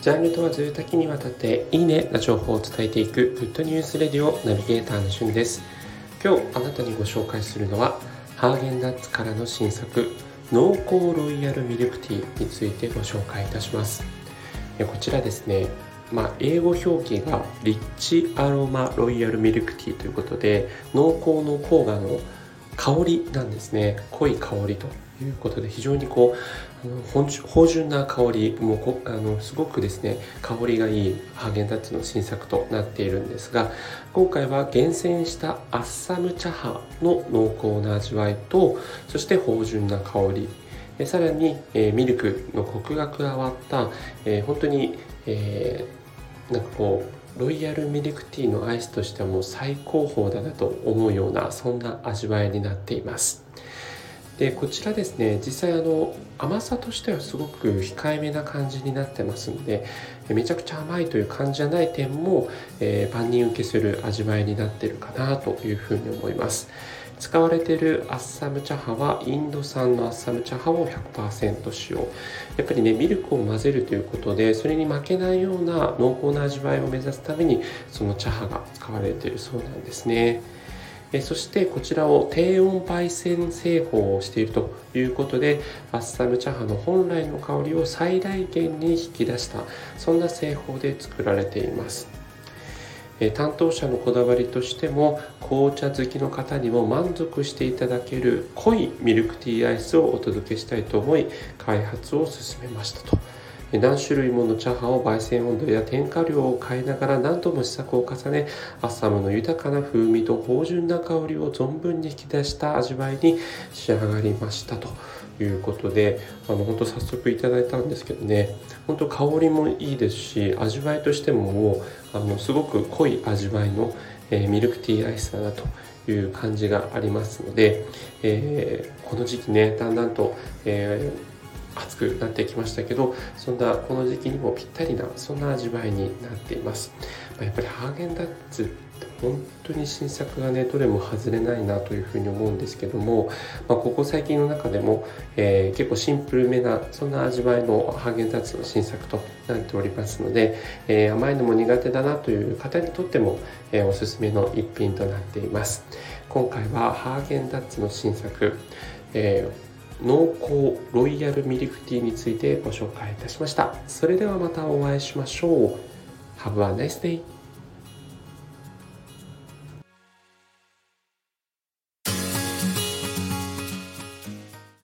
ジャンル問わず多岐にわたっていいねな情報を伝えていくグッドニュースレディオナビゲーターのしゅんです。今日あなたにご紹介するのはハーゲンダッツからの新作濃厚ロイヤルミルクティーについてご紹介いたします。こちらですねまあ、英語表記がリッチアロマロイヤルミルクティーということで濃厚の黄河の香りなんですね。濃い香りと。いうことで非常にこう芳醇な香りもこあのすごくですね香りがいいハーゲンダッツの新作となっているんですが今回は厳選したアッサム茶葉の濃厚な味わいとそして芳醇な香りさらに、えー、ミルクのコクが加わった、えー、本当に、えー、なんかこうロイヤルミルクティーのアイスとしてはもう最高峰だなと思うようなそんな味わいになっています。でこちらですね実際あの甘さとしてはすごく控えめな感じになってますのでめちゃくちゃ甘いという感じじゃない点も、えー、万人受けする味わいになってるかなというふうに思います。使われているアッサム茶葉はインド産のアッサム茶葉を100%使用。やっぱりねミルクを混ぜるということでそれに負けないような濃厚な味わいを目指すためにその茶葉が使われているそうなんですね。えそしてこちらを低温焙煎製法をしているということでアッサム茶葉の本来の香りを最大限に引き出したそんな製法で作られています。担当者のこだわりとしても紅茶好きの方にも満足していただける濃いミルクティーアイスをお届けしたいと思い開発を進めましたと。何種類もの茶葉を焙煎温度や添加量を変えながら何度も試作を重ねアッサムの豊かな風味と芳醇な香りを存分に引き出した味わいに仕上がりましたということであの本当早速いただいたんですけどね本当香りもいいですし味わいとしてもあのすごく濃い味わいの、えー、ミルクティーアイスだなという感じがありますので、えー、この時期ねだんだんと、えー暑くなってきましたけどそんなこの時期にもぴったりなそんな味わいになっています、ま、やっぱりハーゲンダッツって本当に新作がねどれも外れないなというふうに思うんですけども、まあ、ここ最近の中でも、えー、結構シンプルめなそんな味わいのハーゲンダッツの新作となっておりますので、えー、甘いのも苦手だなという方にとっても、えー、おすすめの一品となっています。今回はハーゲンダッツの新作、えー濃厚ロイヤルミルクティーについてご紹介いたしました。それではまたお会いしましょう。Have a nice day!